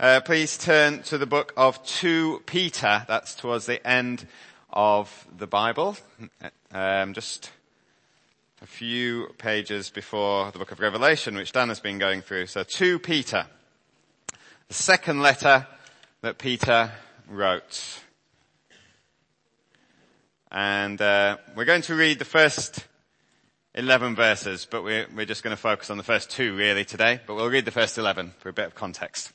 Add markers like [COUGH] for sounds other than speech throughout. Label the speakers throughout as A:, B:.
A: uh, please turn to the book of 2 Peter. That's towards the end of the Bible. Um, just a few pages before the book of Revelation, which Dan has been going through. So 2 Peter. The second letter that Peter wrote. And uh, we're going to read the first 11 verses, but we're, we're just going to focus on the first two really today, but we'll read the first 11 for a bit of context.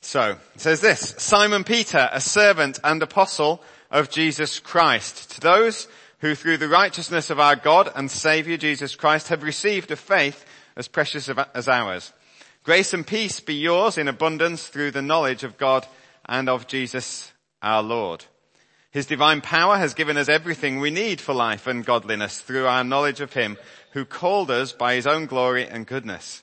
A: So, it says this, Simon Peter, a servant and apostle of Jesus Christ, to those who through the righteousness of our God and Saviour Jesus Christ have received a faith as precious as ours. Grace and peace be yours in abundance through the knowledge of God and of Jesus our Lord. His divine power has given us everything we need for life and godliness through our knowledge of Him who called us by His own glory and goodness.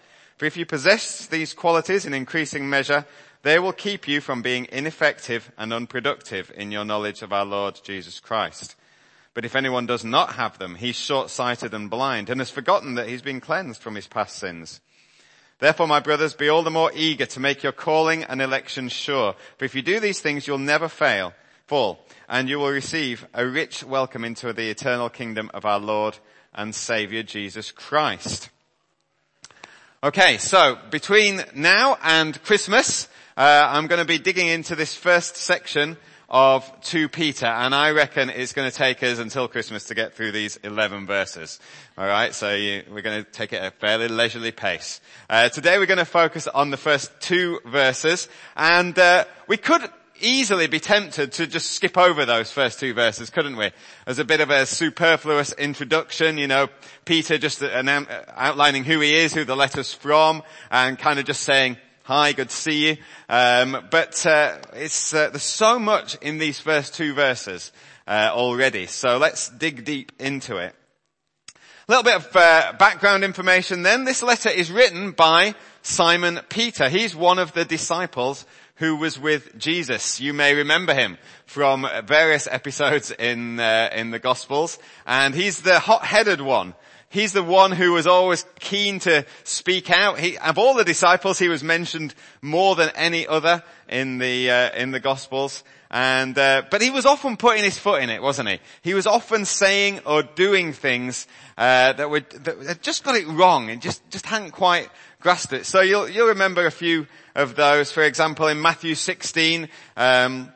A: For if you possess these qualities in increasing measure, they will keep you from being ineffective and unproductive in your knowledge of our Lord Jesus Christ. But if anyone does not have them, he's short-sighted and blind and has forgotten that he's been cleansed from his past sins. Therefore, my brothers, be all the more eager to make your calling and election sure. For if you do these things, you'll never fail fall, and you will receive a rich welcome into the eternal kingdom of our Lord and Savior Jesus Christ. Okay, so between now and Christmas, uh, I'm going to be digging into this first section of 2 Peter, and I reckon it's going to take us until Christmas to get through these 11 verses. Alright, so you, we're going to take it at a fairly leisurely pace. Uh, today we're going to focus on the first two verses, and uh, we could easily be tempted to just skip over those first two verses, couldn't we? As a bit of a superfluous introduction, you know, Peter just outlining who he is, who the letter's from, and kind of just saying, hi, good to see you. Um, but uh, it's uh, there's so much in these first two verses uh, already, so let's dig deep into it. A little bit of uh, background information then. This letter is written by Simon Peter. He's one of the disciples who was with Jesus. You may remember him from various episodes in, uh, in the Gospels. And he's the hot-headed one. He's the one who was always keen to speak out. He, of all the disciples, he was mentioned more than any other in the, uh, in the Gospels. And, uh, but he was often putting his foot in it, wasn't he? He was often saying or doing things, uh, that were, that just got it wrong and just, just hadn't quite grasped it. So you'll, you'll remember a few of those. For example, in Matthew 16, um,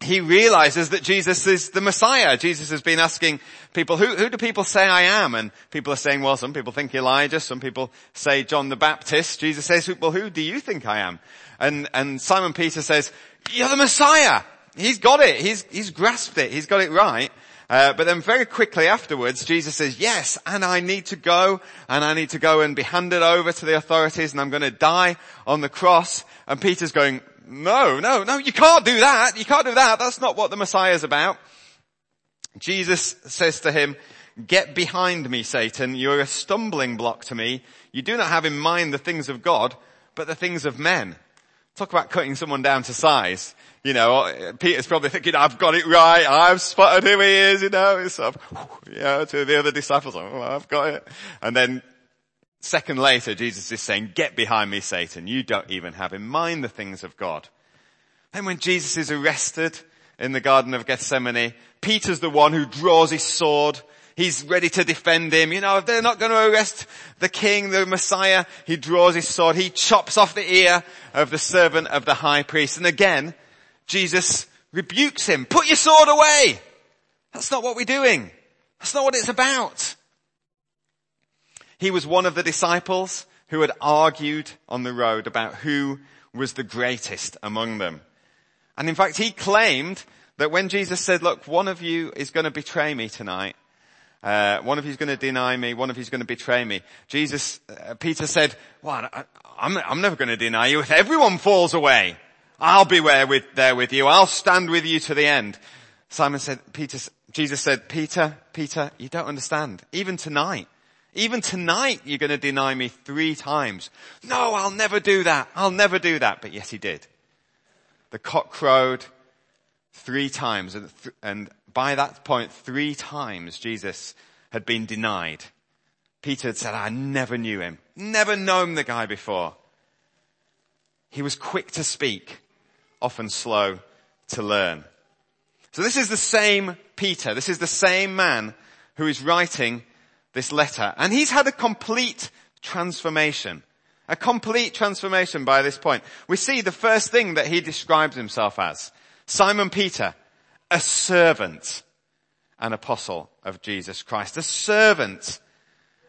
A: he realizes that Jesus is the Messiah. Jesus has been asking people, who, who do people say I am? And people are saying, well, some people think Elijah, some people say John the Baptist. Jesus says, well, who do you think I am? And, and Simon Peter says, you're the Messiah. He's got it. He's, he's grasped it. He's got it right. Uh, but then very quickly afterwards, Jesus says, yes, and I need to go, and I need to go and be handed over to the authorities, and I'm going to die on the cross. And Peter's going, no, no, no, you can't do that. You can't do that. That's not what the Messiah is about. Jesus says to him, get behind me, Satan. You're a stumbling block to me. You do not have in mind the things of God, but the things of men. Talk about cutting someone down to size you know, Peter's probably thinking, I've got it right, I've spotted who he is, you know, it's sort of, you know, to the other disciples, oh, I've got it. And then second later, Jesus is saying, get behind me, Satan. You don't even have in mind the things of God. Then when Jesus is arrested in the Garden of Gethsemane, Peter's the one who draws his sword. He's ready to defend him. You know, if they're not going to arrest the king, the Messiah, he draws his sword. He chops off the ear of the servant of the high priest. And again, Jesus rebukes him. Put your sword away. That's not what we're doing. That's not what it's about. He was one of the disciples who had argued on the road about who was the greatest among them. And in fact, he claimed that when Jesus said, look, one of you is going to betray me tonight, uh, one of you is going to deny me, one of you is going to betray me. Jesus, uh, Peter said, well, I, I'm, I'm never going to deny you if everyone falls away. I'll be with, there with you. I'll stand with you to the end. Simon said, Peter, Jesus said, Peter, Peter, you don't understand. Even tonight, even tonight you're going to deny me three times. No, I'll never do that. I'll never do that. But yes, he did. The cock crowed three times and, th- and by that point, three times Jesus had been denied. Peter had said, I never knew him. Never known the guy before. He was quick to speak, often slow to learn. So this is the same Peter. This is the same man who is writing this letter. And he's had a complete transformation. A complete transformation by this point. We see the first thing that he describes himself as. Simon Peter, a servant, an apostle of Jesus Christ. A servant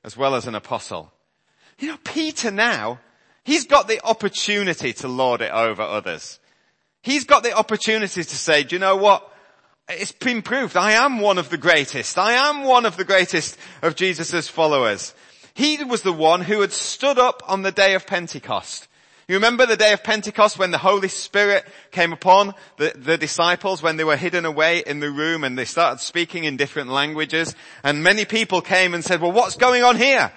A: as well as an apostle. You know, Peter now, he's got the opportunity to lord it over others. He's got the opportunity to say, do you know what? It's been proved. I am one of the greatest. I am one of the greatest of Jesus' followers. He was the one who had stood up on the day of Pentecost. You remember the day of Pentecost when the Holy Spirit came upon the, the, disciples when they were hidden away in the room and they started speaking in different languages and many people came and said, well what's going on here?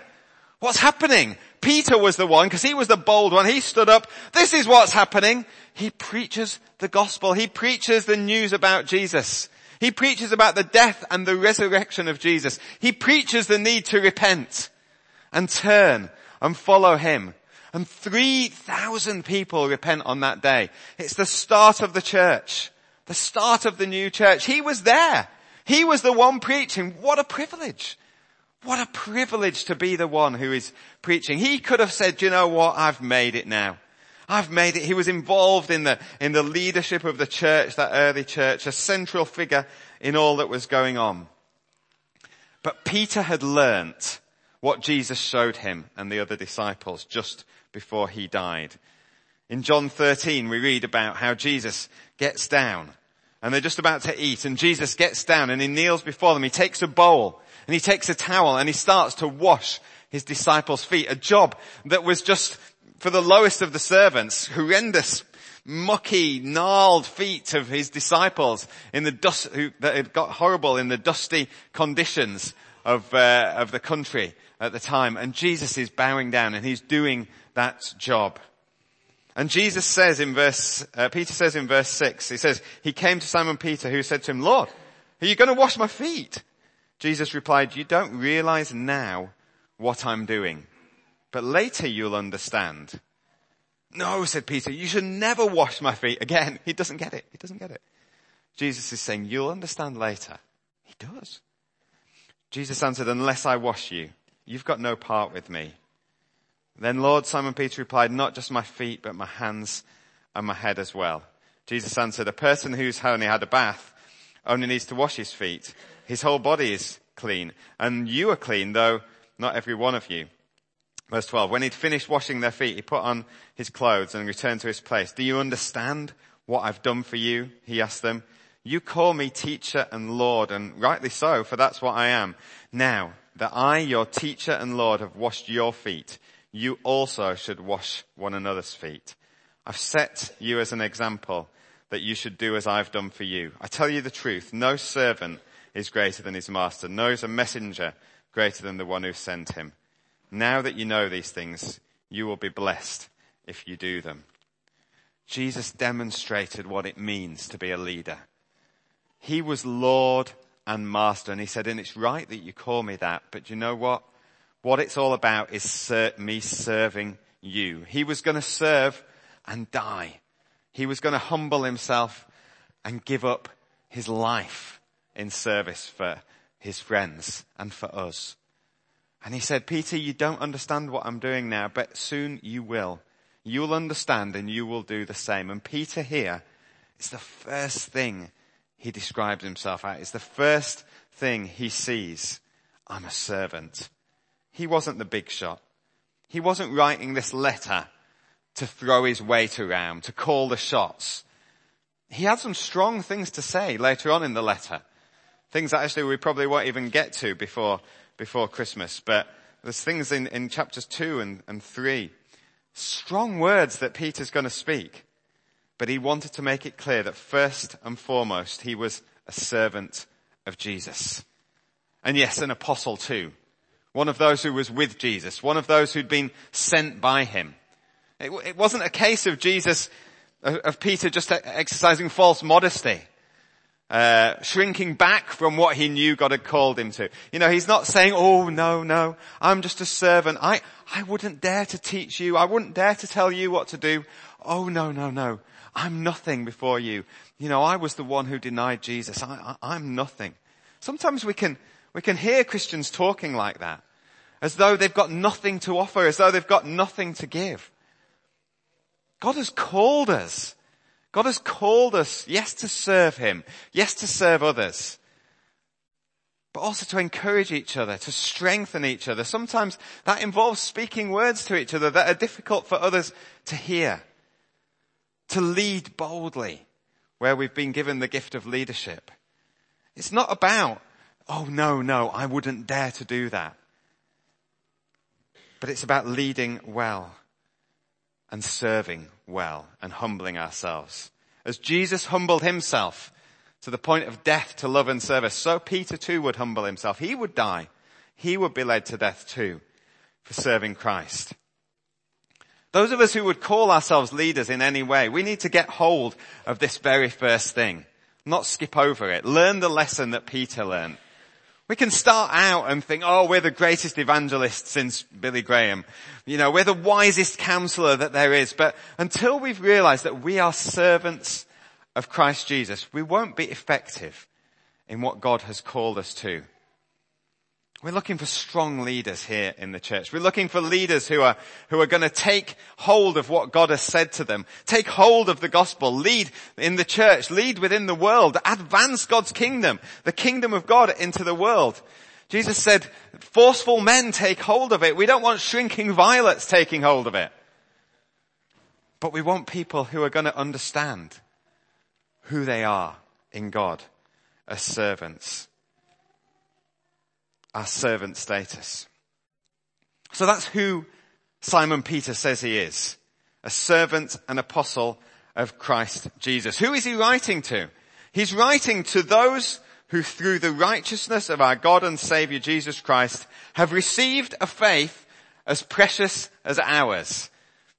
A: What's happening? Peter was the one because he was the bold one. He stood up. This is what's happening. He preaches the gospel. He preaches the news about Jesus. He preaches about the death and the resurrection of Jesus. He preaches the need to repent and turn and follow him. And 3,000 people repent on that day. It's the start of the church. The start of the new church. He was there. He was the one preaching. What a privilege. What a privilege to be the one who is preaching. He could have said, you know what? I've made it now. I've made it. He was involved in the, in the leadership of the church, that early church, a central figure in all that was going on. But Peter had learnt what Jesus showed him and the other disciples just before he died. In John 13 we read about how Jesus gets down and they're just about to eat and Jesus gets down and he kneels before them. He takes a bowl and he takes a towel and he starts to wash his disciples' feet. A job that was just for the lowest of the servants, horrendous, mucky, gnarled feet of his disciples in the dust, who, that had got horrible in the dusty conditions of, uh, of the country at the time. And Jesus is bowing down and he's doing that job. And Jesus says in verse, uh, Peter says in verse 6, he says, he came to Simon Peter who said to him, Lord, are you going to wash my feet? Jesus replied, you don't realize now what I'm doing, but later you'll understand. No, said Peter, you should never wash my feet. Again, [LAUGHS] he doesn't get it. He doesn't get it. Jesus is saying, you'll understand later. He does. Jesus answered, unless I wash you, you've got no part with me. Then Lord Simon Peter replied, not just my feet, but my hands and my head as well. Jesus answered, a person who's only had a bath only needs to wash his feet. His whole body is clean. And you are clean, though not every one of you. Verse 12, when he'd finished washing their feet, he put on his clothes and returned to his place. Do you understand what I've done for you? He asked them. You call me teacher and Lord, and rightly so, for that's what I am. Now that I, your teacher and Lord, have washed your feet, you also should wash one another's feet. I've set you as an example that you should do as I've done for you. I tell you the truth, no servant is greater than his master, nor is a messenger greater than the one who sent him. Now that you know these things, you will be blessed if you do them. Jesus demonstrated what it means to be a leader. He was Lord and Master, and he said, and it's right that you call me that, but you know what? What it's all about is ser- me serving you. He was going to serve and die. He was going to humble himself and give up his life in service for his friends and for us. And he said, Peter, you don't understand what I'm doing now, but soon you will. You'll understand and you will do the same. And Peter here is the first thing he describes himself at. It's the first thing he sees. I'm a servant. He wasn't the big shot. He wasn't writing this letter to throw his weight around, to call the shots. He had some strong things to say later on in the letter. Things that actually we probably won't even get to before, before Christmas, but there's things in, in chapters two and, and three. Strong words that Peter's going to speak. but he wanted to make it clear that first and foremost, he was a servant of Jesus. And yes, an apostle too. One of those who was with Jesus. One of those who'd been sent by him. It, it wasn't a case of Jesus, of Peter just exercising false modesty. Uh, shrinking back from what he knew God had called him to. You know, he's not saying, oh no, no, I'm just a servant. I, I wouldn't dare to teach you. I wouldn't dare to tell you what to do. Oh no, no, no. I'm nothing before you. You know, I was the one who denied Jesus. I, I, I'm nothing. Sometimes we can, we can hear Christians talking like that. As though they've got nothing to offer, as though they've got nothing to give. God has called us God has called us, yes, to serve Him, yes, to serve others, but also to encourage each other, to strengthen each other. Sometimes that involves speaking words to each other that are difficult for others to hear, to lead boldly where we've been given the gift of leadership. It's not about, oh no, no, I wouldn't dare to do that. But it's about leading well and serving well and humbling ourselves. As Jesus humbled himself to the point of death to love and service, so Peter too would humble himself. He would die. He would be led to death too for serving Christ. Those of us who would call ourselves leaders in any way, we need to get hold of this very first thing. Not skip over it. Learn the lesson that Peter learned. We can start out and think, oh, we're the greatest evangelist since Billy Graham. You know, we're the wisest counselor that there is. But until we've realized that we are servants of Christ Jesus, we won't be effective in what God has called us to. We're looking for strong leaders here in the church. We're looking for leaders who are, who are going to take hold of what God has said to them, take hold of the gospel, lead in the church, lead within the world, advance God's kingdom, the kingdom of God into the world. Jesus said, forceful men take hold of it. We don't want shrinking violets taking hold of it. But we want people who are going to understand who they are in God as servants our servant status. So that's who Simon Peter says he is. A servant and apostle of Christ Jesus. Who is he writing to? He's writing to those who through the righteousness of our God and Savior Jesus Christ have received a faith as precious as ours.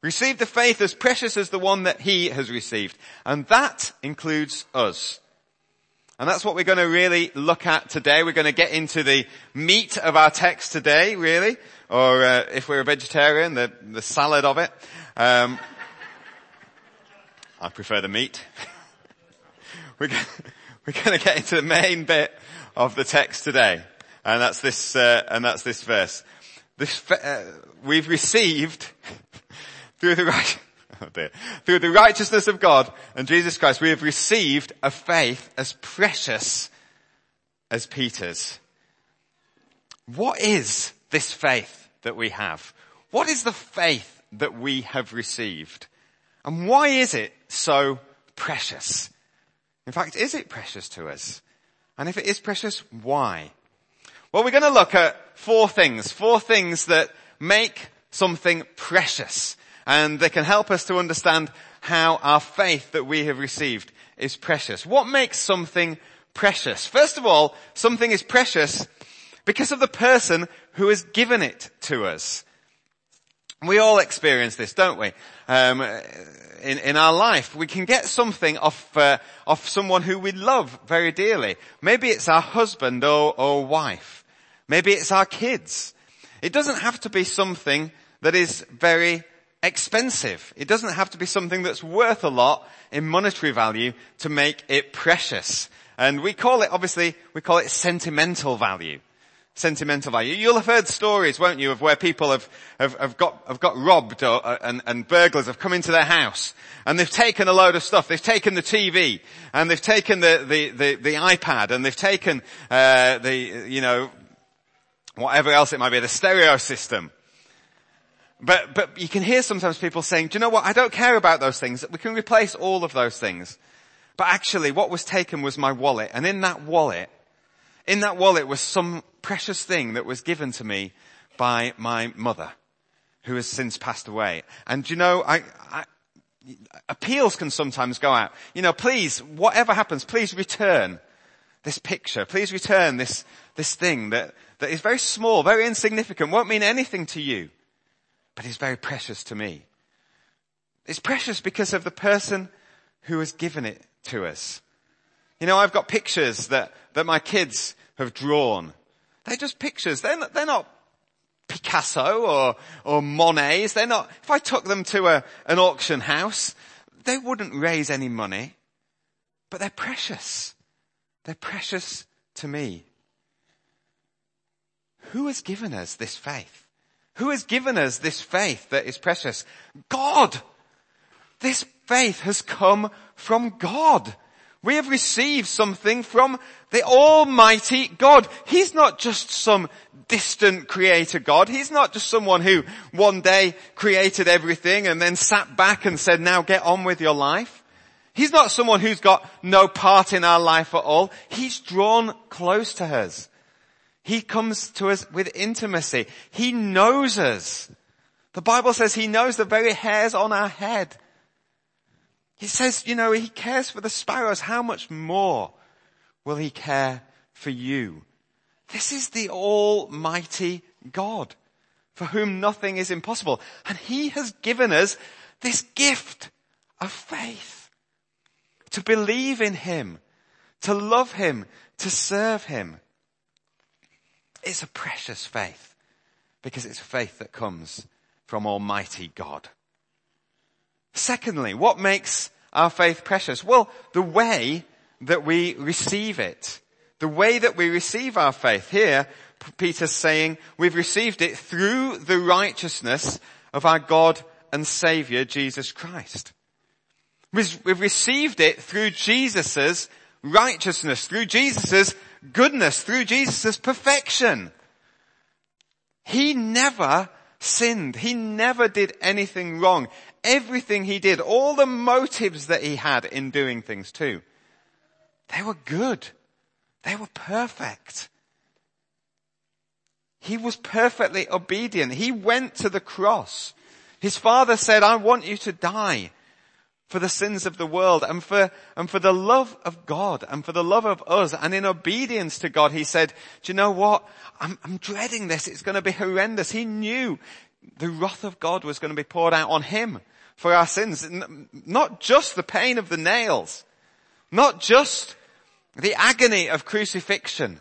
A: Received a faith as precious as the one that he has received. And that includes us. And that's what we're going to really look at today. We're going to get into the meat of our text today, really. Or uh, if we're a vegetarian, the, the salad of it. Um, I prefer the meat. [LAUGHS] we're, going, we're going to get into the main bit of the text today. And that's this, uh, and that's this verse. This, uh, we've received [LAUGHS] through the right, [LAUGHS] Through the righteousness of God and Jesus Christ, we have received a faith as precious as Peter's. What is this faith that we have? What is the faith that we have received? And why is it so precious? In fact, is it precious to us? And if it is precious, why? Well, we're going to look at four things, four things that make something precious and they can help us to understand how our faith that we have received is precious. What makes something precious? First of all, something is precious because of the person who has given it to us. We all experience this, don't we? Um, in, in our life, we can get something off uh, off someone who we love very dearly. Maybe it's our husband or, or wife. Maybe it's our kids. It doesn't have to be something that is very expensive. It doesn't have to be something that's worth a lot in monetary value to make it precious. And we call it, obviously, we call it sentimental value. Sentimental value. You'll have heard stories, won't you, of where people have, have, have got, have got robbed or, uh, and, and burglars have come into their house and they've taken a load of stuff. They've taken the TV and they've taken the, the, the, the iPad and they've taken, uh, the, you know, whatever else it might be, the stereo system but, but you can hear sometimes people saying, do you know what? I don't care about those things. We can replace all of those things. But actually what was taken was my wallet. And in that wallet, in that wallet was some precious thing that was given to me by my mother, who has since passed away. And you know, I, I, appeals can sometimes go out. You know, please, whatever happens, please return this picture. Please return this, this thing that, that is very small, very insignificant, won't mean anything to you, but is very precious to me. It's precious because of the person who has given it to us. You know, I've got pictures that, that my kids have drawn. They're just pictures. They're not, they're not Picasso or, or Monet's. They're not, if I took them to a, an auction house, they wouldn't raise any money, but they're precious. They're precious to me. Who has given us this faith? Who has given us this faith that is precious? God! This faith has come from God. We have received something from the Almighty God. He's not just some distant creator God. He's not just someone who one day created everything and then sat back and said, now get on with your life. He's not someone who's got no part in our life at all. He's drawn close to us. He comes to us with intimacy. He knows us. The Bible says he knows the very hairs on our head. He says, you know, he cares for the sparrows. How much more will he care for you? This is the almighty God for whom nothing is impossible. And he has given us this gift of faith to believe in him, to love him, to serve him. It's a precious faith because it's faith that comes from Almighty God. Secondly, what makes our faith precious? Well, the way that we receive it. The way that we receive our faith. Here, Peter's saying we've received it through the righteousness of our God and Savior, Jesus Christ. We've received it through Jesus' righteousness, through Jesus' goodness, through Jesus' perfection. He never sinned. He never did anything wrong. Everything he did, all the motives that he had in doing things too, they were good. They were perfect. He was perfectly obedient. He went to the cross. His father said, I want you to die for the sins of the world and for, and for the love of God and for the love of us. And in obedience to God, he said, do you know what? I'm, I'm dreading this. It's going to be horrendous. He knew the wrath of God was going to be poured out on him for our sins. Not just the pain of the nails, not just the agony of crucifixion,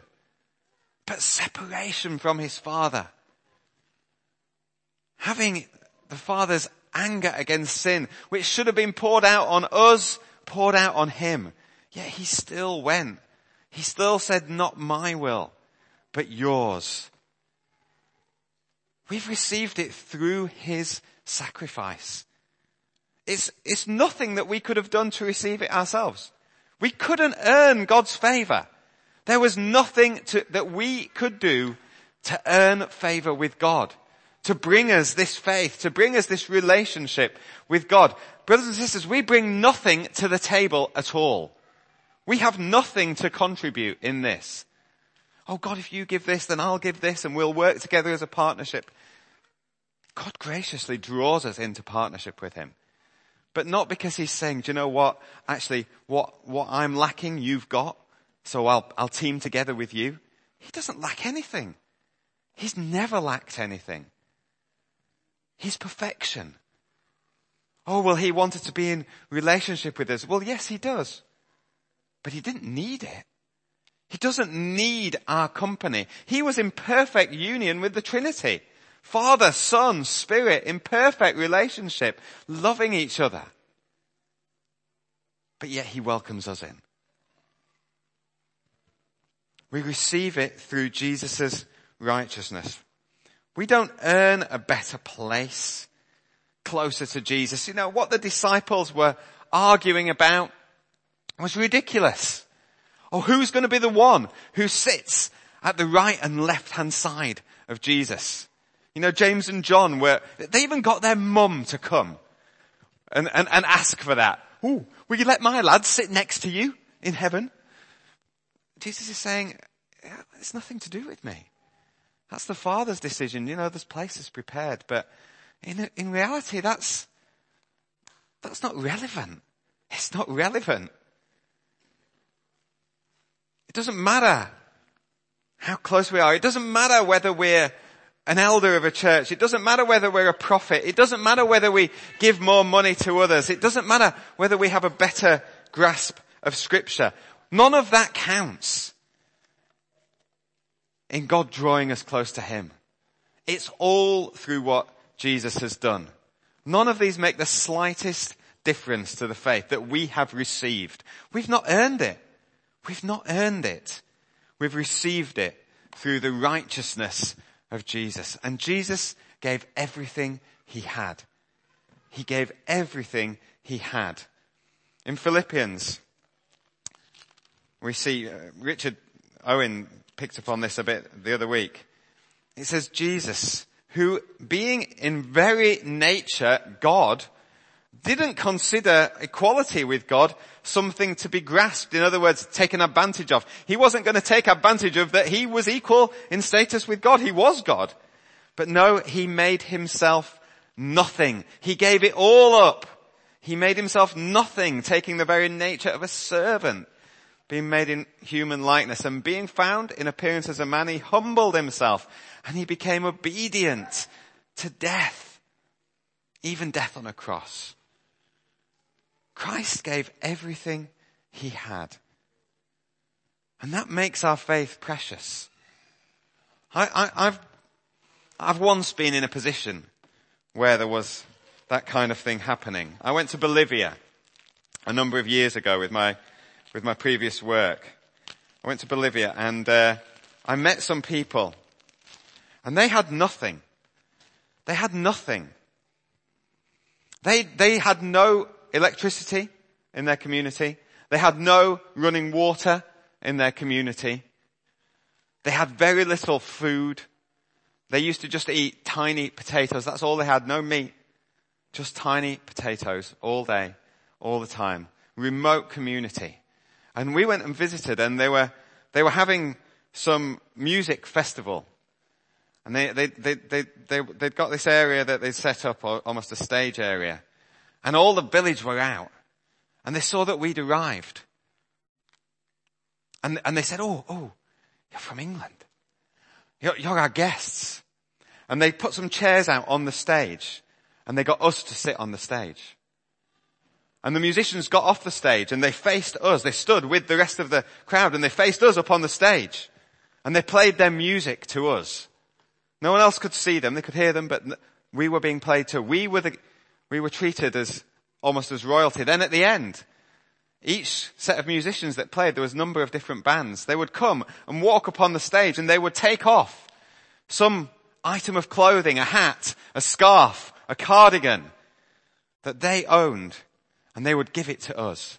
A: but separation from his father. Having the father's anger against sin, which should have been poured out on us, poured out on him. Yet he still went. He still said, not my will, but yours. We've received it through his sacrifice. It's, it's nothing that we could have done to receive it ourselves. We couldn't earn God's favor. There was nothing to, that we could do to earn favor with God, to bring us this faith, to bring us this relationship with God. Brothers and sisters, we bring nothing to the table at all. We have nothing to contribute in this. Oh God, if you give this, then I'll give this and we'll work together as a partnership. God graciously draws us into partnership with Him. But not because He's saying, do you know what? Actually, what, what I'm lacking, you've got. So I'll, I'll team together with you. He doesn't lack anything. He's never lacked anything. He's perfection. Oh, well, he wanted to be in relationship with us. Well, yes, he does. But he didn't need it. He doesn't need our company. He was in perfect union with the Trinity. Father, Son, Spirit, in perfect relationship, loving each other. But yet he welcomes us in. We receive it through Jesus' righteousness. We don't earn a better place closer to Jesus. You know, what the disciples were arguing about was ridiculous. Oh, who's going to be the one who sits at the right and left hand side of Jesus? You know, James and John were, they even got their mum to come and, and, and ask for that. Ooh, will you let my lad sit next to you in heaven? Jesus is saying, it's nothing to do with me. That's the Father's decision. You know, this place is prepared, but in, in reality, that's, that's not relevant. It's not relevant. It doesn't matter how close we are. It doesn't matter whether we're an elder of a church. It doesn't matter whether we're a prophet. It doesn't matter whether we give more money to others. It doesn't matter whether we have a better grasp of scripture. None of that counts in God drawing us close to Him. It's all through what Jesus has done. None of these make the slightest difference to the faith that we have received. We've not earned it. We've not earned it. We've received it through the righteousness of Jesus. And Jesus gave everything he had. He gave everything he had. In Philippians, we see uh, Richard Owen picked up on this a bit the other week. It says Jesus, who being in very nature God, didn't consider equality with God something to be grasped. In other words, taken advantage of. He wasn't going to take advantage of that he was equal in status with God. He was God. But no, he made himself nothing. He gave it all up. He made himself nothing, taking the very nature of a servant, being made in human likeness and being found in appearance as a man, he humbled himself and he became obedient to death, even death on a cross. Christ gave everything he had. And that makes our faith precious. I, have I've once been in a position where there was that kind of thing happening. I went to Bolivia a number of years ago with my, with my previous work. I went to Bolivia and uh, I met some people and they had nothing. They had nothing. They, they had no electricity in their community. They had no running water in their community. They had very little food. They used to just eat tiny potatoes. That's all they had. No meat. Just tiny potatoes all day, all the time. Remote community. And we went and visited and they were, they were having some music festival. And they, they, they, they, they, they'd got this area that they'd set up, almost a stage area. And all the village were out. And they saw that we'd arrived. And, and they said, oh, oh, you're from England. You're, you're our guests. And they put some chairs out on the stage. And they got us to sit on the stage. And the musicians got off the stage and they faced us. They stood with the rest of the crowd and they faced us up on the stage. And they played their music to us. No one else could see them. They could hear them, but we were being played to. We were the, we were treated as almost as royalty. Then at the end, each set of musicians that played, there was a number of different bands. They would come and walk upon the stage and they would take off some item of clothing, a hat, a scarf, a cardigan that they owned and they would give it to us.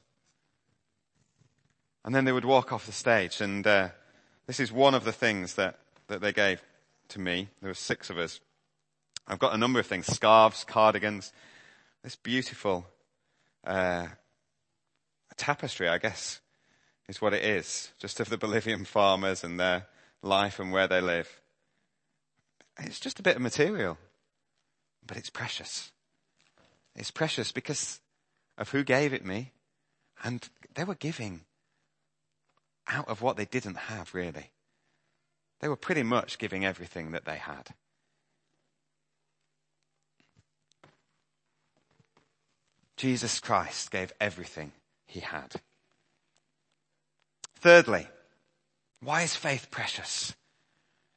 A: And then they would walk off the stage and uh, this is one of the things that, that they gave to me. There were six of us. I've got a number of things, scarves, cardigans, this beautiful uh, tapestry, I guess, is what it is, just of the Bolivian farmers and their life and where they live. It's just a bit of material, but it's precious. It's precious because of who gave it me, and they were giving out of what they didn't have, really. They were pretty much giving everything that they had. Jesus Christ gave everything he had. Thirdly, why is faith precious?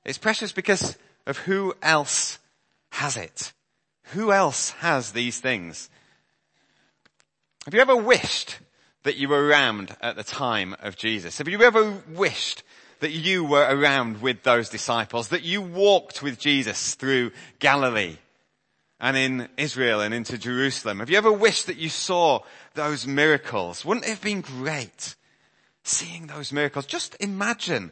A: It's precious because of who else has it. Who else has these things? Have you ever wished that you were around at the time of Jesus? Have you ever wished that you were around with those disciples, that you walked with Jesus through Galilee? and in Israel and into Jerusalem. Have you ever wished that you saw those miracles? Wouldn't it have been great seeing those miracles? Just imagine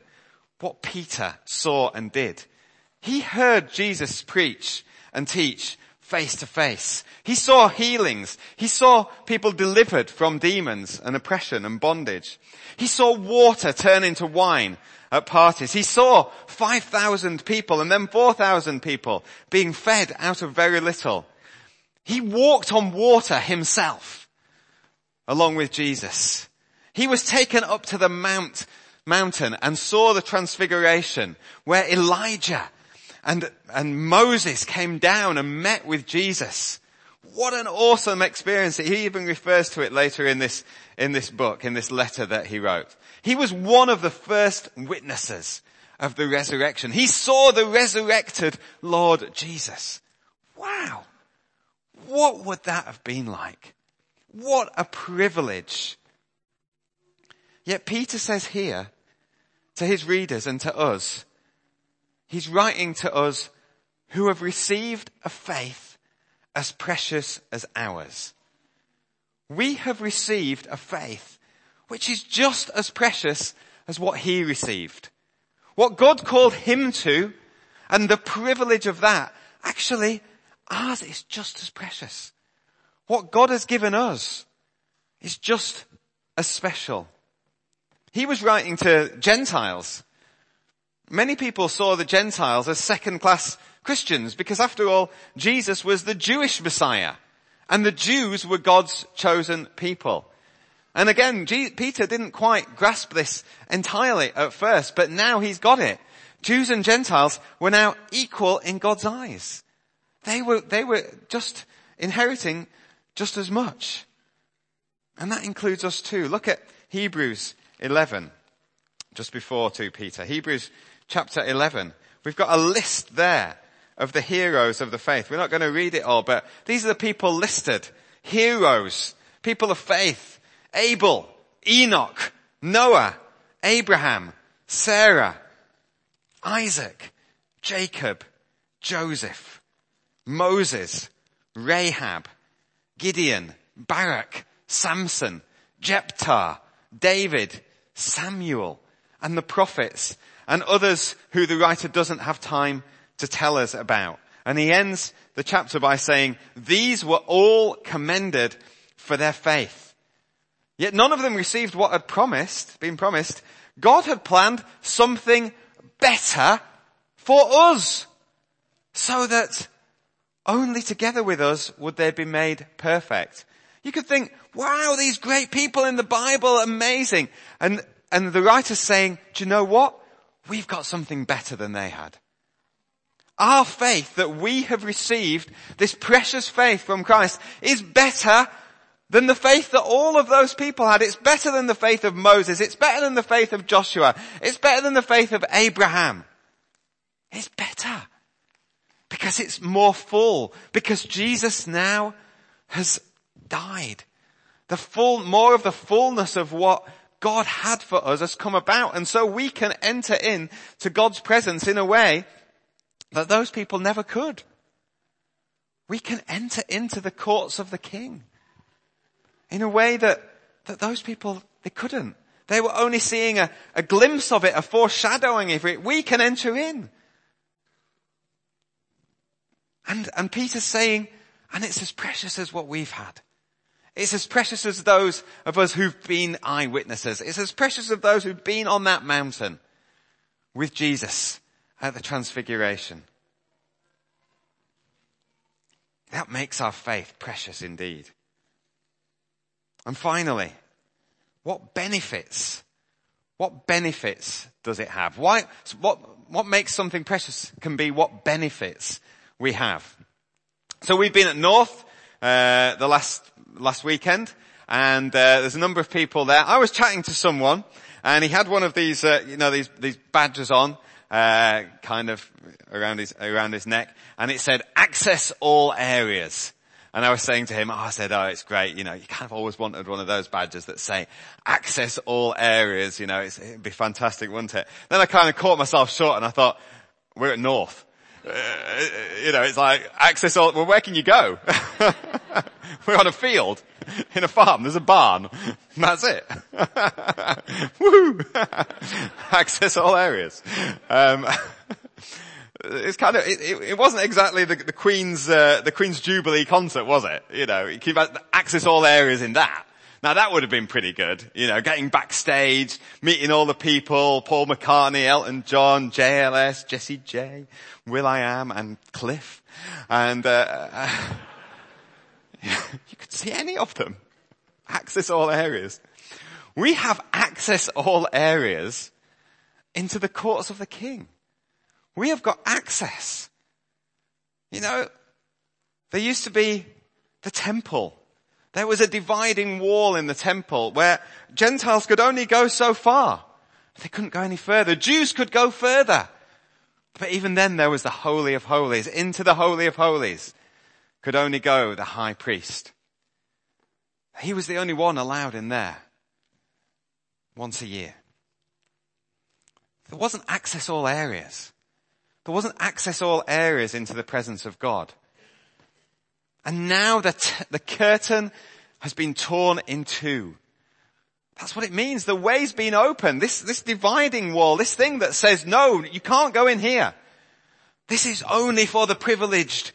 A: what Peter saw and did. He heard Jesus preach and teach face to face. He saw healings. He saw people delivered from demons and oppression and bondage. He saw water turn into wine at parties. He saw 5,000 people and then 4,000 people being fed out of very little. He walked on water himself along with Jesus. He was taken up to the mount, mountain and saw the transfiguration where Elijah and, and Moses came down and met with Jesus. What an awesome experience. He even refers to it later in this, in this book, in this letter that he wrote. He was one of the first witnesses of the resurrection. He saw the resurrected Lord Jesus. Wow. What would that have been like? What a privilege. Yet Peter says here to his readers and to us, he's writing to us who have received a faith as precious as ours. We have received a faith which is just as precious as what he received. What God called him to and the privilege of that, actually ours is just as precious. What God has given us is just as special. He was writing to Gentiles. Many people saw the Gentiles as second class Christians because after all, Jesus was the Jewish Messiah and the Jews were God's chosen people. And again, G- Peter didn't quite grasp this entirely at first, but now he's got it. Jews and Gentiles were now equal in God's eyes. They were, they were just inheriting just as much. And that includes us too. Look at Hebrews 11, just before 2 Peter. Hebrews chapter 11. We've got a list there of the heroes of the faith. We're not going to read it all, but these are the people listed. Heroes, people of faith. Abel, Enoch, Noah, Abraham, Sarah, Isaac, Jacob, Joseph, Moses, Rahab, Gideon, Barak, Samson, Jephthah, David, Samuel, and the prophets, and others who the writer doesn't have time to tell us about. And he ends the chapter by saying, these were all commended for their faith. Yet none of them received what had promised, been promised. God had planned something better for us so that only together with us would they be made perfect. You could think, wow, these great people in the Bible, amazing. And, and the writer's saying, do you know what? We've got something better than they had. Our faith that we have received, this precious faith from Christ, is better than the faith that all of those people had. It's better than the faith of Moses. It's better than the faith of Joshua. It's better than the faith of Abraham. It's better because it's more full, because Jesus now has died. The full, more of the fullness of what God had for us has come about. And so we can enter in to God's presence in a way that those people never could. We can enter into the courts of the King in a way that, that those people, they couldn't. They were only seeing a, a glimpse of it, a foreshadowing of it. We can enter in. And, and Peter's saying, and it's as precious as what we've had. It's as precious as those of us who've been eyewitnesses. It's as precious as those who've been on that mountain with Jesus at the transfiguration. That makes our faith precious indeed. And finally, what benefits, what benefits does it have? Why, what, what makes something precious can be what benefits we have. So we've been at North, uh, the last, last weekend, and uh, there's a number of people there. I was chatting to someone, and he had one of these, uh, you know, these, these badges on, uh, kind of around his, around his neck, and it said, access all areas. And I was saying to him, oh, I said, oh, it's great. You know, you kind of always wanted one of those badges that say access all areas. You know, it'd be fantastic, wouldn't it? Then I kind of caught myself short and I thought, we're at North. Uh, you know, it's like access all, well, where can you go? [LAUGHS] We're on a field in a farm. There's a barn. [LAUGHS] That's it. [LAUGHS] Woo! access all areas. Um, it's kind of, it, it, wasn't exactly the, the Queen's, uh, the Queen's Jubilee concert, was it? You know, you could access all areas in that. Now that would have been pretty good, you know, getting backstage, meeting all the people, Paul McCartney, Elton John, JLS, Jessie J, will.i.am and Cliff. And, uh, [LAUGHS] you could see any of them. Access all areas. We have access all areas into the courts of the king. We have got access. You know, there used to be the temple. There was a dividing wall in the temple where Gentiles could only go so far. They couldn't go any further. Jews could go further. But even then there was the Holy of Holies. Into the Holy of Holies could only go the high priest. He was the only one allowed in there. Once a year. There wasn't access all areas. There wasn't access all areas into the presence of God. And now the, the curtain has been torn in two. That's what it means. The way's been open. This, this dividing wall, this thing that says, no, you can't go in here. This is only for the privileged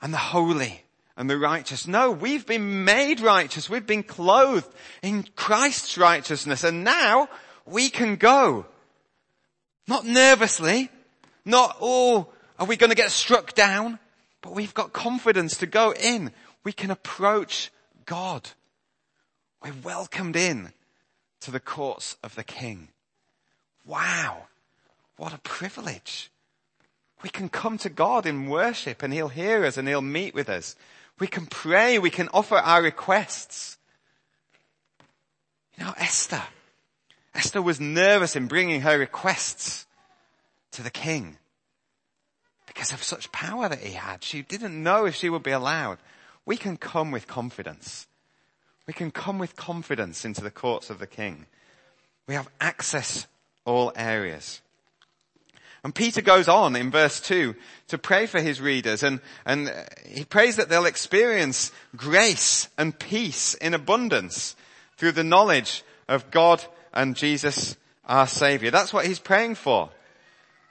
A: and the holy and the righteous. No, we've been made righteous. We've been clothed in Christ's righteousness and now we can go. Not nervously, not, oh, are we going to get struck down? But we've got confidence to go in. We can approach God. We're welcomed in to the courts of the King. Wow. What a privilege. We can come to God in worship and He'll hear us and He'll meet with us. We can pray. We can offer our requests. You know, Esther. Esther was nervous in bringing her requests to the king because of such power that he had. She didn't know if she would be allowed. We can come with confidence. We can come with confidence into the courts of the king. We have access all areas. And Peter goes on in verse 2 to pray for his readers and, and he prays that they'll experience grace and peace in abundance through the knowledge of God and Jesus our Savior. That's what he's praying for.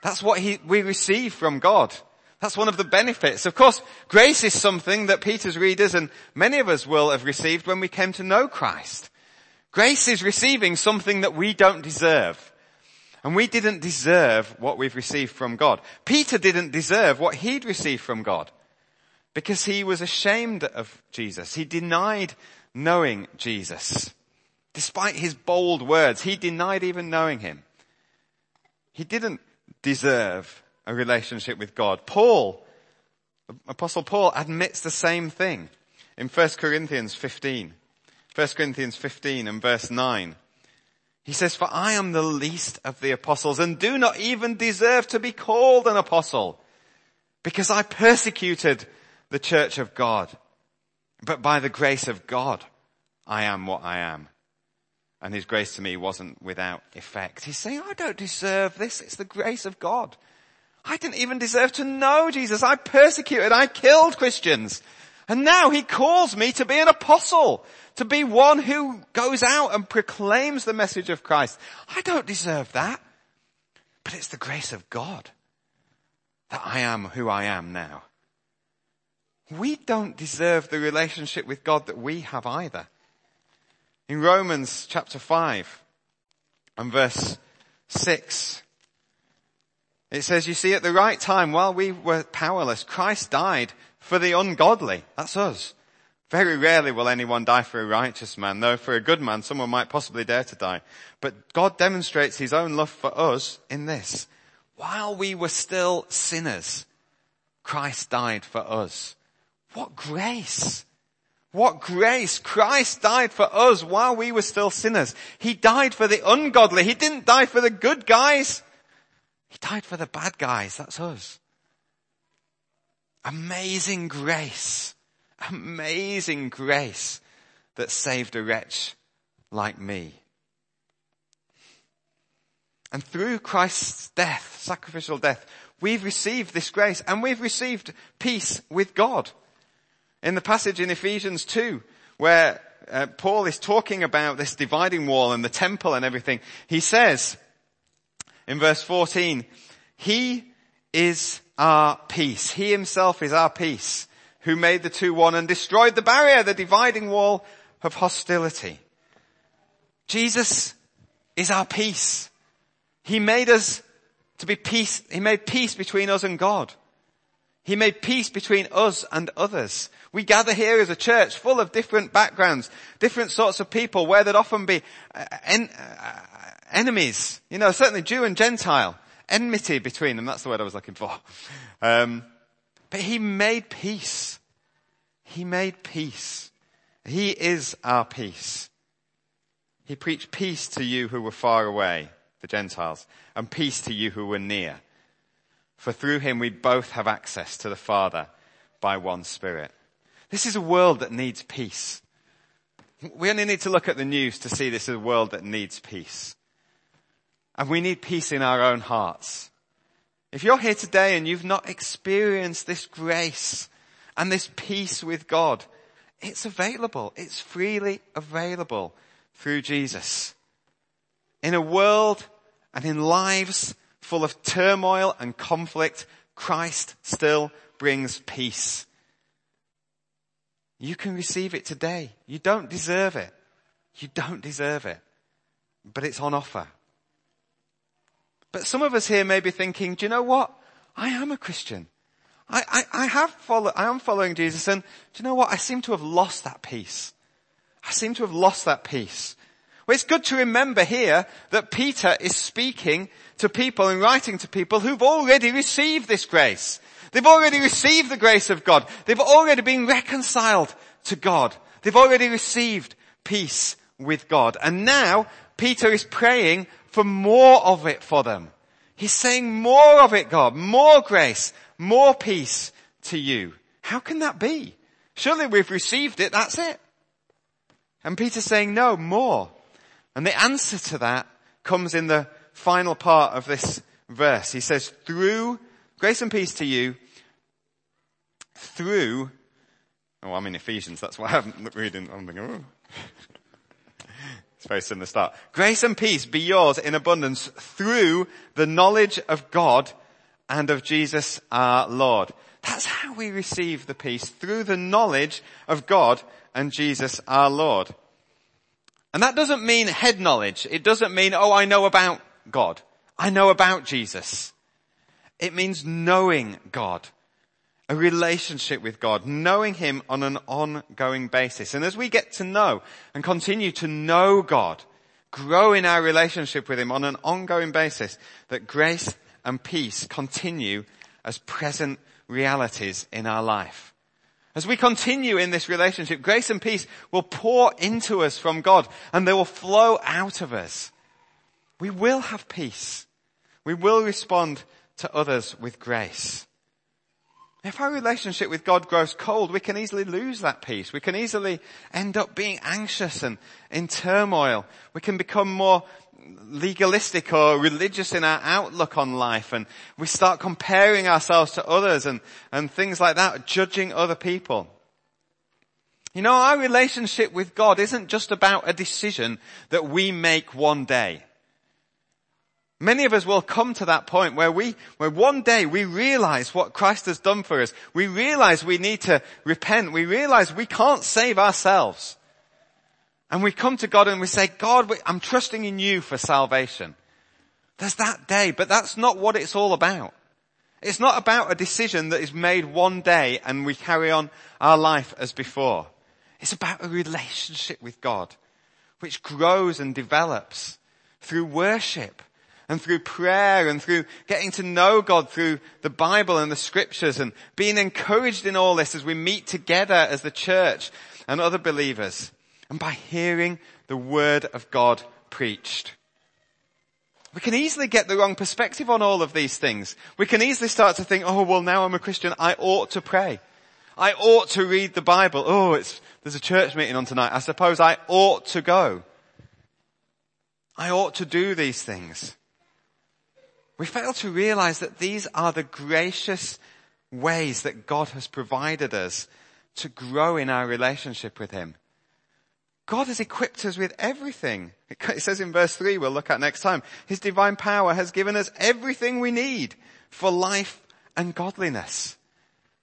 A: That's what he, we receive from God. That's one of the benefits. Of course, grace is something that Peter's readers and many of us will have received when we came to know Christ. Grace is receiving something that we don't deserve. And we didn't deserve what we've received from God. Peter didn't deserve what he'd received from God because he was ashamed of Jesus. He denied knowing Jesus. Despite his bold words, he denied even knowing him. He didn't deserve a relationship with God. Paul, Apostle Paul admits the same thing in 1 Corinthians 15. 1 Corinthians 15 and verse 9. He says, for I am the least of the apostles and do not even deserve to be called an apostle because I persecuted the church of God. But by the grace of God, I am what I am and his grace to me wasn't without effect. He's saying, I don't deserve this. It's the grace of God. I didn't even deserve to know Jesus. I persecuted, I killed Christians. And now he calls me to be an apostle, to be one who goes out and proclaims the message of Christ. I don't deserve that. But it's the grace of God that I am who I am now. We don't deserve the relationship with God that we have either. In Romans chapter 5 and verse 6, it says, you see, at the right time, while we were powerless, Christ died for the ungodly. That's us. Very rarely will anyone die for a righteous man, though for a good man, someone might possibly dare to die. But God demonstrates his own love for us in this. While we were still sinners, Christ died for us. What grace! What grace! Christ died for us while we were still sinners. He died for the ungodly. He didn't die for the good guys. He died for the bad guys. That's us. Amazing grace. Amazing grace that saved a wretch like me. And through Christ's death, sacrificial death, we've received this grace and we've received peace with God. In the passage in Ephesians 2, where uh, Paul is talking about this dividing wall and the temple and everything, he says in verse 14, He is our peace. He himself is our peace, who made the two one and destroyed the barrier, the dividing wall of hostility. Jesus is our peace. He made us to be peace, He made peace between us and God. He made peace between us and others. We gather here as a church full of different backgrounds, different sorts of people where there'd often be uh, en- uh, enemies. You know, certainly Jew and Gentile. Enmity between them. That's the word I was looking for. Um, but he made peace. He made peace. He is our peace. He preached peace to you who were far away, the Gentiles, and peace to you who were near. For through him we both have access to the Father by one Spirit. This is a world that needs peace. We only need to look at the news to see this is a world that needs peace. And we need peace in our own hearts. If you're here today and you've not experienced this grace and this peace with God, it's available. It's freely available through Jesus. In a world and in lives full of turmoil and conflict, Christ still brings peace. You can receive it today. You don't deserve it. You don't deserve it. But it's on offer. But some of us here may be thinking, do you know what? I am a Christian. I, I, I have followed, I am following Jesus and do you know what? I seem to have lost that peace. I seem to have lost that peace. Well, it's good to remember here that Peter is speaking to people and writing to people who've already received this grace. They've already received the grace of God. They've already been reconciled to God. They've already received peace with God. And now Peter is praying for more of it for them. He's saying more of it, God, more grace, more peace to you. How can that be? Surely we've received it, that's it. And Peter's saying, no, more. And the answer to that comes in the final part of this verse. He says, through grace and peace to you, through, oh, I'm in Ephesians, that's why I haven't looked reading, I'm thinking, oh. [LAUGHS] it's very similar start. Grace and peace be yours in abundance through the knowledge of God and of Jesus our Lord. That's how we receive the peace, through the knowledge of God and Jesus our Lord. And that doesn't mean head knowledge. It doesn't mean, oh, I know about God. I know about Jesus. It means knowing God. A relationship with God, knowing Him on an ongoing basis. And as we get to know and continue to know God, grow in our relationship with Him on an ongoing basis, that grace and peace continue as present realities in our life. As we continue in this relationship, grace and peace will pour into us from God and they will flow out of us. We will have peace. We will respond to others with grace. If our relationship with God grows cold, we can easily lose that peace. We can easily end up being anxious and in turmoil. We can become more legalistic or religious in our outlook on life and we start comparing ourselves to others and, and things like that, judging other people. You know, our relationship with God isn't just about a decision that we make one day. Many of us will come to that point where we, where one day we realize what Christ has done for us. We realize we need to repent. We realize we can't save ourselves. And we come to God and we say, God, I'm trusting in you for salvation. There's that day, but that's not what it's all about. It's not about a decision that is made one day and we carry on our life as before. It's about a relationship with God, which grows and develops through worship and through prayer and through getting to know God through the Bible and the scriptures and being encouraged in all this as we meet together as the church and other believers and by hearing the word of God preached. We can easily get the wrong perspective on all of these things. We can easily start to think, oh, well now I'm a Christian, I ought to pray. I ought to read the Bible. Oh, it's, there's a church meeting on tonight. I suppose I ought to go. I ought to do these things. We fail to realize that these are the gracious ways that God has provided us to grow in our relationship with Him. God has equipped us with everything. It says in verse 3, we'll look at next time, His divine power has given us everything we need for life and godliness.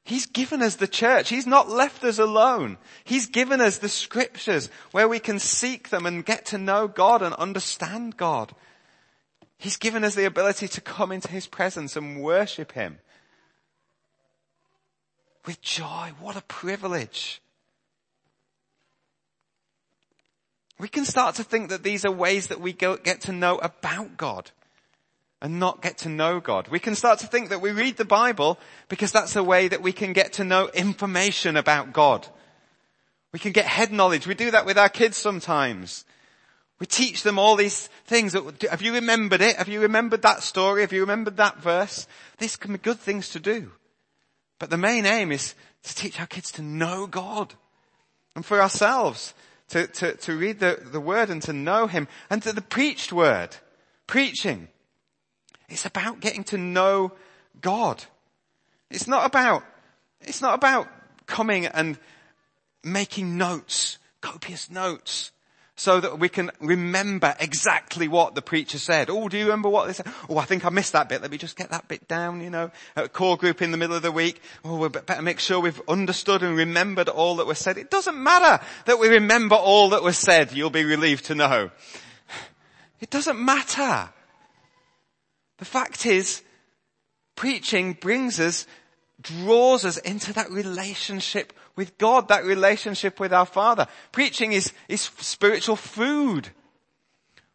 A: He's given us the church. He's not left us alone. He's given us the scriptures where we can seek them and get to know God and understand God. He's given us the ability to come into His presence and worship Him. with joy. What a privilege. We can start to think that these are ways that we go, get to know about God and not get to know God. We can start to think that we read the Bible because that's a way that we can get to know information about God. We can get head knowledge. We do that with our kids sometimes. We teach them all these things. Have you remembered it? Have you remembered that story? Have you remembered that verse? These can be good things to do. But the main aim is to teach our kids to know God. And for ourselves, to, to, to read the, the word and to know Him. And to the preached word. Preaching. It's about getting to know God. It's not about, it's not about coming and making notes, copious notes, so that we can remember exactly what the preacher said. Oh, do you remember what they said? Oh, I think I missed that bit. Let me just get that bit down, you know, at a core group in the middle of the week. Oh, we better make sure we've understood and remembered all that was said. It doesn't matter that we remember all that was said. You'll be relieved to know. It doesn't matter. The fact is, preaching brings us, draws us into that relationship with God, that relationship with our Father. Preaching is, is spiritual food.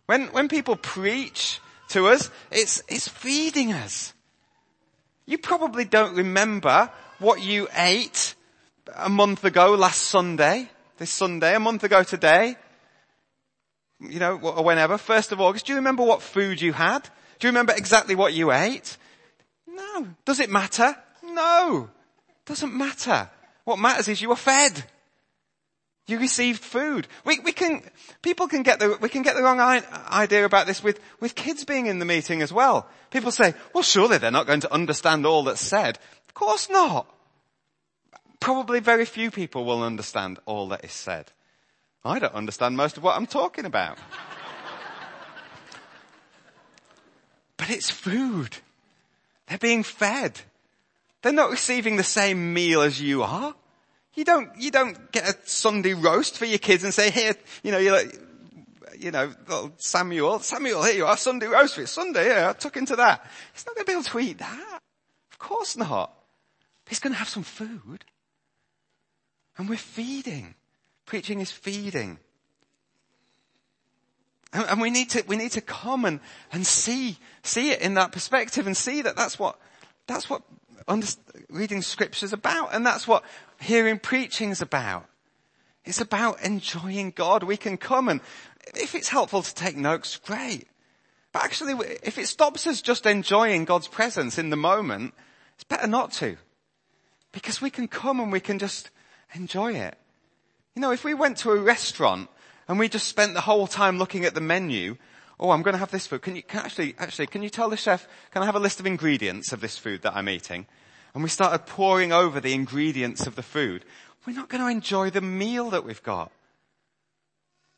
A: When, when people preach to us, it's, it's feeding us. You probably don't remember what you ate a month ago last Sunday, this Sunday, a month ago today, you know, or whenever, 1st of August. Do you remember what food you had? Do you remember exactly what you ate? No. Does it matter? No. Doesn't matter. What matters is you were fed. You received food. We, we can, people can get the, we can get the wrong idea about this with, with kids being in the meeting as well. People say, well surely they're not going to understand all that's said. Of course not. Probably very few people will understand all that is said. I don't understand most of what I'm talking about. [LAUGHS] But it's food. They're being fed. They're not receiving the same meal as you are. You don't, you don't get a Sunday roast for your kids and say, here, you know, you're like, you know, Samuel, Samuel, here you are, Sunday roast for you. Sunday, yeah, I'll tuck into that. He's not going to be able to eat that. Of course not. He's going to have some food. And we're feeding. Preaching is feeding. And, and we need to, we need to come and, and see, see it in that perspective and see that that's what, that's what reading scripture is about. And that's what hearing preaching is about. It's about enjoying God. We can come and if it's helpful to take notes, great. But actually, if it stops us just enjoying God's presence in the moment, it's better not to. Because we can come and we can just enjoy it. You know, if we went to a restaurant and we just spent the whole time looking at the menu. Oh, I'm going to have this food. Can you can actually, actually, can you tell the chef, can I have a list of ingredients of this food that I'm eating? And we started poring over the ingredients of the food. We're not going to enjoy the meal that we've got.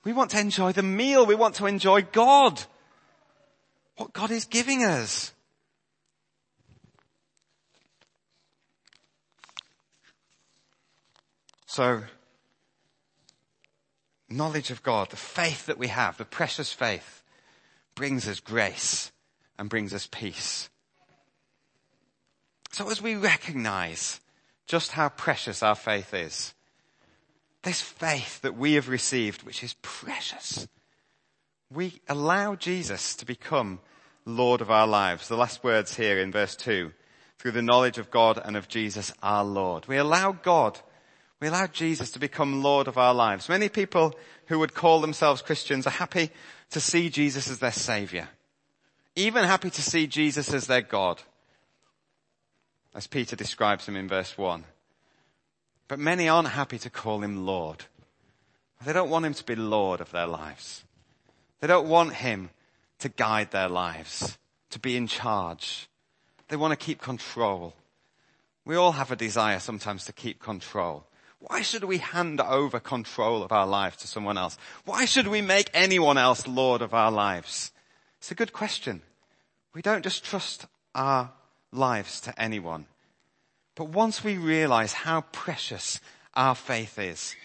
A: We want to enjoy the meal. We want to enjoy God. What God is giving us. So, knowledge of God, the faith that we have, the precious faith, brings us grace and brings us peace. So as we recognize just how precious our faith is, this faith that we have received, which is precious, we allow Jesus to become Lord of our lives. The last words here in verse 2. Through the knowledge of God and of Jesus our Lord. We allow God we allow Jesus to become Lord of our lives. Many people who would call themselves Christians are happy to see Jesus as their Savior. Even happy to see Jesus as their God. As Peter describes him in verse 1. But many aren't happy to call him Lord. They don't want him to be Lord of their lives. They don't want him to guide their lives, to be in charge. They want to keep control. We all have a desire sometimes to keep control. Why should we hand over control of our life to someone else? Why should we make anyone else Lord of our lives? It's a good question. We don't just trust our lives to anyone. But once we realize how precious our faith is,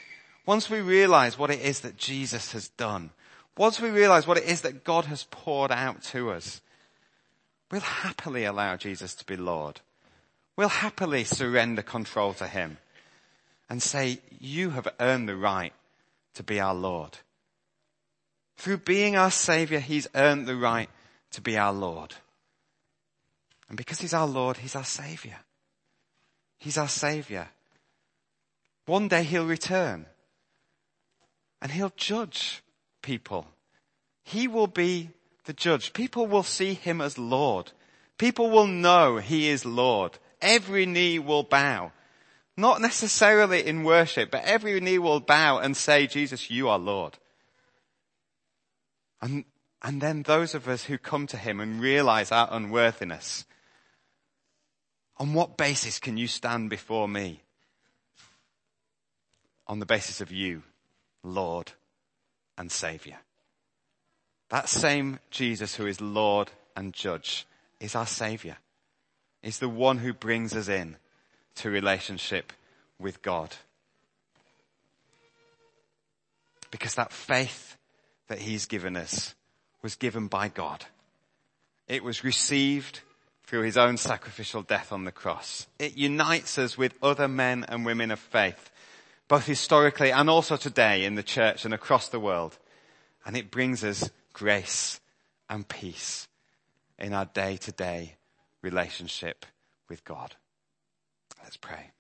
A: once we realize what it is that Jesus has done, once we realize what it is that God has poured out to us, we'll happily allow Jesus to be Lord. We'll happily surrender control to him and say, you have earned the right to be our Lord. Through being our Savior, He's earned the right to be our Lord. And because He's our Lord, He's our Savior. He's our Savior. One day He'll return and He'll judge people. He will be the judge. People will see Him as Lord. People will know He is Lord. Every knee will bow. Not necessarily in worship, but every knee will bow and say, Jesus, you are Lord. And, and then those of us who come to Him and realize our unworthiness, on what basis can you stand before me? On the basis of you, Lord and Savior. That same Jesus who is Lord and Judge is our Savior. Is the one who brings us in to relationship with God. Because that faith that He's given us was given by God. It was received through His own sacrificial death on the cross. It unites us with other men and women of faith, both historically and also today in the church and across the world. And it brings us grace and peace in our day to day relationship with God. Let's pray.